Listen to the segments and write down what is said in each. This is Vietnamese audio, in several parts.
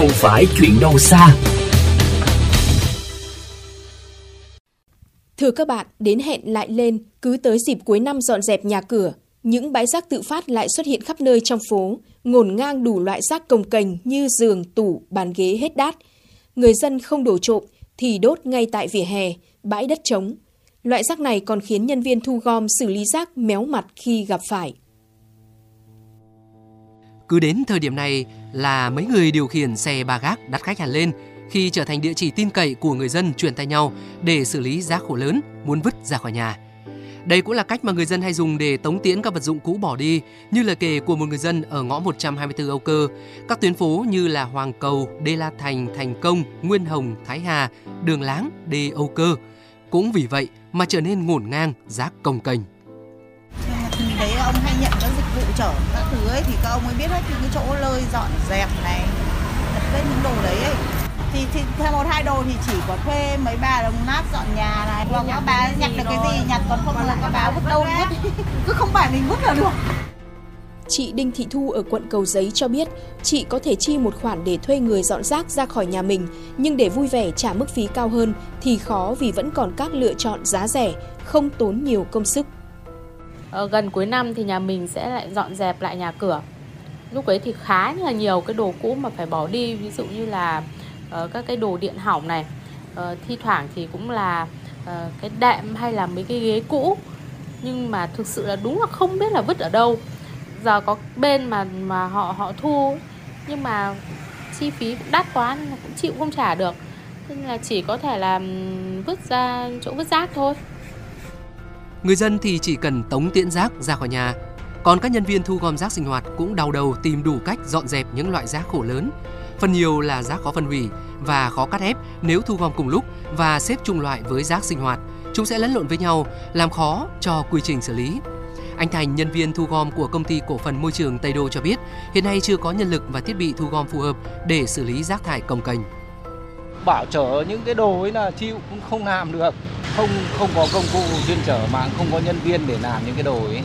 không phải chuyện đâu xa. Thưa các bạn, đến hẹn lại lên, cứ tới dịp cuối năm dọn dẹp nhà cửa, những bãi rác tự phát lại xuất hiện khắp nơi trong phố, ngổn ngang đủ loại rác cồng cành như giường, tủ, bàn ghế hết đát. Người dân không đổ trộm thì đốt ngay tại vỉa hè, bãi đất trống. Loại rác này còn khiến nhân viên thu gom xử lý rác méo mặt khi gặp phải. Cứ đến thời điểm này là mấy người điều khiển xe ba gác đặt khách hẳn lên khi trở thành địa chỉ tin cậy của người dân truyền tay nhau để xử lý rác khổ lớn muốn vứt ra khỏi nhà. Đây cũng là cách mà người dân hay dùng để tống tiễn các vật dụng cũ bỏ đi, như lời kể của một người dân ở ngõ 124 Âu Cơ. Các tuyến phố như là Hoàng Cầu, Đê La Thành, Thành Công, Nguyên Hồng, Thái Hà, Đường Láng, Đê Âu Cơ. Cũng vì vậy mà trở nên ngổn ngang, rác công cành Đấy ông hay nhận các dịch vụ chở các thứ ấy thì các ông mới biết hết những cái chỗ lơi dọn dẹp này, đặt lên những đồ đấy ấy. Thì, thì theo một hai đồ thì chỉ có thuê mấy bà đồng nát dọn nhà này. Hoặc các bà nhặt được cái gì nhặt còn không là các bà vứt đâu vứt cứ không phải mình vứt là được. Chị Đinh Thị Thu ở quận Cầu Giấy cho biết, chị có thể chi một khoản để thuê người dọn rác ra khỏi nhà mình, nhưng để vui vẻ trả mức phí cao hơn thì khó vì vẫn còn các lựa chọn giá rẻ, không tốn nhiều công sức. Ờ, gần cuối năm thì nhà mình sẽ lại dọn dẹp lại nhà cửa. Lúc ấy thì khá là nhiều cái đồ cũ mà phải bỏ đi, ví dụ như là uh, các cái đồ điện hỏng này. Uh, thi thoảng thì cũng là uh, cái đệm hay là mấy cái ghế cũ. Nhưng mà thực sự là đúng là không biết là vứt ở đâu. Giờ có bên mà mà họ họ thu nhưng mà chi phí cũng đắt quá nên cũng chịu không trả được. Nên là chỉ có thể là vứt ra chỗ vứt rác thôi. Người dân thì chỉ cần tống tiễn rác ra khỏi nhà, còn các nhân viên thu gom rác sinh hoạt cũng đau đầu tìm đủ cách dọn dẹp những loại rác khổ lớn Phần nhiều là rác khó phân hủy và khó cắt ép nếu thu gom cùng lúc và xếp chung loại với rác sinh hoạt. Chúng sẽ lẫn lộn với nhau, làm khó cho quy trình xử lý. Anh Thành, nhân viên thu gom của công ty cổ phần môi trường Tây Đô cho biết, hiện nay chưa có nhân lực và thiết bị thu gom phù hợp để xử lý rác thải công cành. Bảo chở những cái đồ ấy là chịu cũng không làm được, không không có công cụ chuyên chở mà không có nhân viên để làm những cái đồ ấy.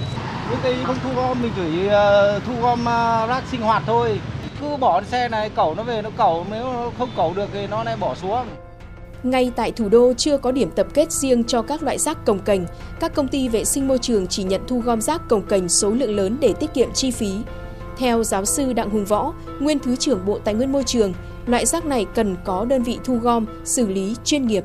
Những cái không thu gom mình chỉ uh, thu gom uh, rác sinh hoạt thôi, cứ bỏ xe này cẩu nó về nó cẩu nếu nó không cẩu được thì nó lại bỏ xuống ngay tại thủ đô chưa có điểm tập kết riêng cho các loại rác cồng kềnh, các công ty vệ sinh môi trường chỉ nhận thu gom rác cồng kềnh số lượng lớn để tiết kiệm chi phí. Theo giáo sư Đặng Hùng Võ, nguyên Thứ trưởng Bộ Tài nguyên Môi trường, loại rác này cần có đơn vị thu gom, xử lý chuyên nghiệp.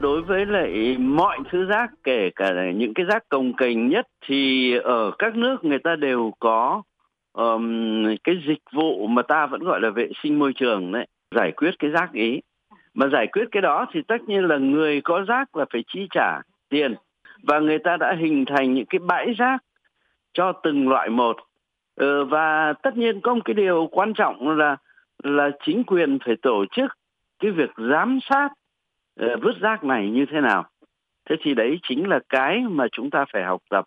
Đối với lại mọi thứ rác, kể cả những cái rác cồng kềnh nhất thì ở các nước người ta đều có um, cái dịch vụ mà ta vẫn gọi là vệ sinh môi trường đấy giải quyết cái rác ý. Mà giải quyết cái đó thì tất nhiên là người có rác là phải chi trả tiền. Và người ta đã hình thành những cái bãi rác cho từng loại một. Ừ, và tất nhiên có một cái điều quan trọng là là chính quyền phải tổ chức cái việc giám sát uh, vứt rác này như thế nào thế thì đấy chính là cái mà chúng ta phải học tập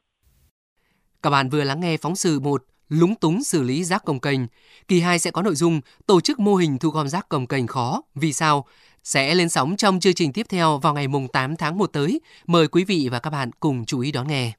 các bạn vừa lắng nghe phóng sự một lúng túng xử lý rác công kênh. Kỳ 2 sẽ có nội dung tổ chức mô hình thu gom rác công kênh khó. Vì sao? Sẽ lên sóng trong chương trình tiếp theo vào ngày 8 tháng 1 tới. Mời quý vị và các bạn cùng chú ý đón nghe.